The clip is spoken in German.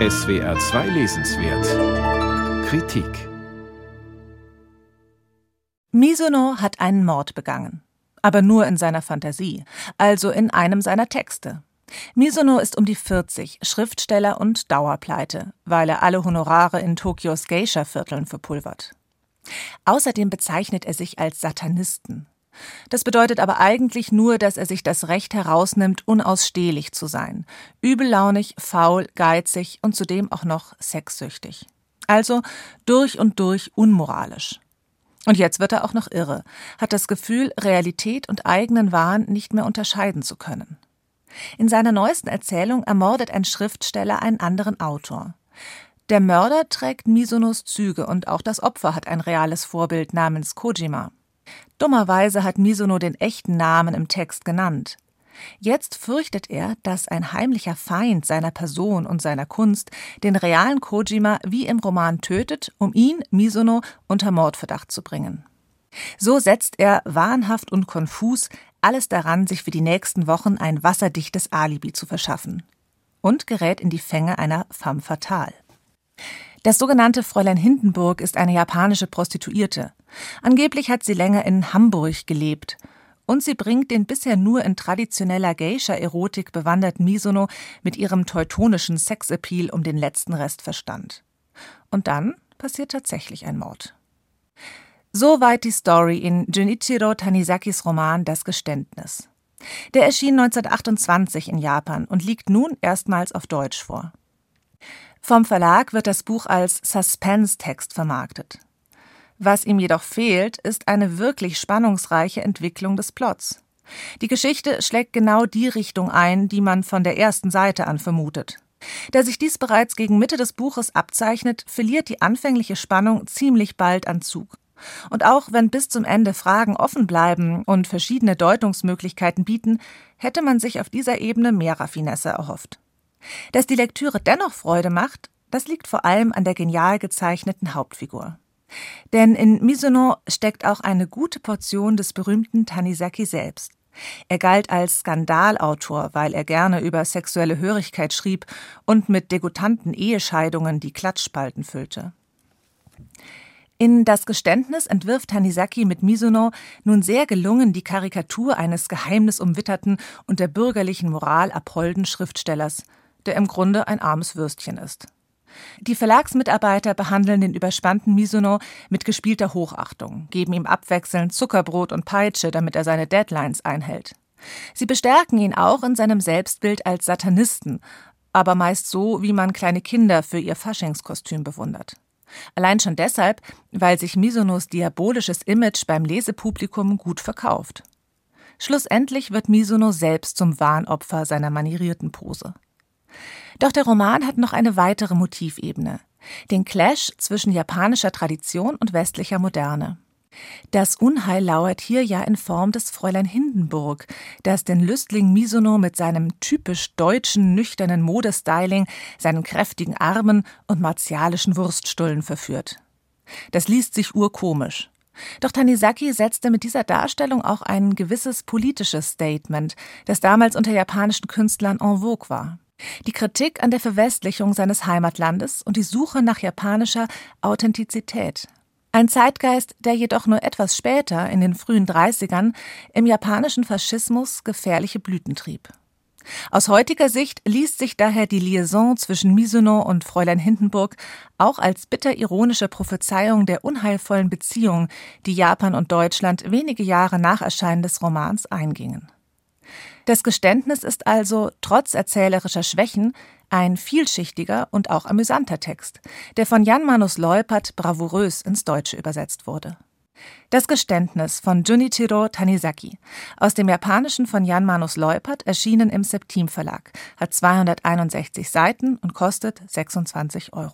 SWR 2 Lesenswert Kritik Misono hat einen Mord begangen. Aber nur in seiner Fantasie, also in einem seiner Texte. Misono ist um die 40, Schriftsteller und Dauerpleite, weil er alle Honorare in Tokios Geisha-Vierteln verpulvert. Außerdem bezeichnet er sich als Satanisten. Das bedeutet aber eigentlich nur, dass er sich das Recht herausnimmt, unausstehlich zu sein, übellaunig, faul, geizig und zudem auch noch sexsüchtig. Also durch und durch unmoralisch. Und jetzt wird er auch noch irre, hat das Gefühl, Realität und eigenen Wahn nicht mehr unterscheiden zu können. In seiner neuesten Erzählung ermordet ein Schriftsteller einen anderen Autor. Der Mörder trägt Misonos Züge und auch das Opfer hat ein reales Vorbild namens Kojima. Dummerweise hat Misono den echten Namen im Text genannt. Jetzt fürchtet er, dass ein heimlicher Feind seiner Person und seiner Kunst den realen Kojima wie im Roman tötet, um ihn, Misono, unter Mordverdacht zu bringen. So setzt er, wahnhaft und konfus, alles daran, sich für die nächsten Wochen ein wasserdichtes Alibi zu verschaffen. Und gerät in die Fänge einer femme fatale. Das sogenannte Fräulein Hindenburg ist eine japanische Prostituierte. Angeblich hat sie länger in Hamburg gelebt und sie bringt den bisher nur in traditioneller Geisha-Erotik bewanderten Misono mit ihrem teutonischen Sexappeal um den letzten Rest Verstand. Und dann passiert tatsächlich ein Mord. Soweit die Story in Junichiro Tanizakis Roman Das Geständnis. Der erschien 1928 in Japan und liegt nun erstmals auf Deutsch vor. Vom Verlag wird das Buch als Suspense-Text vermarktet. Was ihm jedoch fehlt, ist eine wirklich spannungsreiche Entwicklung des Plots. Die Geschichte schlägt genau die Richtung ein, die man von der ersten Seite an vermutet. Da sich dies bereits gegen Mitte des Buches abzeichnet, verliert die anfängliche Spannung ziemlich bald an Zug. Und auch wenn bis zum Ende Fragen offen bleiben und verschiedene Deutungsmöglichkeiten bieten, hätte man sich auf dieser Ebene mehr Raffinesse erhofft. Dass die Lektüre dennoch Freude macht, das liegt vor allem an der genial gezeichneten Hauptfigur. Denn in Misono steckt auch eine gute Portion des berühmten Tanizaki selbst. Er galt als Skandalautor, weil er gerne über sexuelle Hörigkeit schrieb und mit degutanten Ehescheidungen die Klatschspalten füllte. In Das Geständnis entwirft Tanizaki mit Misono nun sehr gelungen die Karikatur eines geheimnisumwitterten und der bürgerlichen Moral abholden Schriftstellers, der im Grunde ein armes Würstchen ist. Die Verlagsmitarbeiter behandeln den überspannten Misono mit gespielter Hochachtung, geben ihm abwechselnd Zuckerbrot und Peitsche, damit er seine Deadlines einhält. Sie bestärken ihn auch in seinem Selbstbild als Satanisten, aber meist so, wie man kleine Kinder für ihr Faschingskostüm bewundert. Allein schon deshalb, weil sich Misonos diabolisches Image beim Lesepublikum gut verkauft. Schlussendlich wird Misono selbst zum Wahnopfer seiner manierierten Pose. Doch der Roman hat noch eine weitere Motivebene, den Clash zwischen japanischer Tradition und westlicher Moderne. Das Unheil lauert hier ja in Form des Fräulein Hindenburg, das den Lüstling Misono mit seinem typisch deutschen, nüchternen Modestyling, seinen kräftigen Armen und martialischen Wurststullen verführt. Das liest sich urkomisch. Doch Tanizaki setzte mit dieser Darstellung auch ein gewisses politisches Statement, das damals unter japanischen Künstlern en vogue war. Die Kritik an der Verwestlichung seines Heimatlandes und die Suche nach japanischer Authentizität. Ein Zeitgeist, der jedoch nur etwas später, in den frühen 30ern, im japanischen Faschismus gefährliche Blüten trieb. Aus heutiger Sicht liest sich daher die Liaison zwischen Misono und Fräulein Hindenburg auch als bitter ironische Prophezeiung der unheilvollen Beziehung, die Japan und Deutschland wenige Jahre nach Erscheinen des Romans eingingen. Das Geständnis ist also, trotz erzählerischer Schwächen, ein vielschichtiger und auch amüsanter Text, der von Jan Manus Leupert bravourös ins Deutsche übersetzt wurde. Das Geständnis von Junichiro Tanizaki, aus dem Japanischen von Jan Manus Leupert, erschienen im Septim Verlag, hat 261 Seiten und kostet 26 Euro.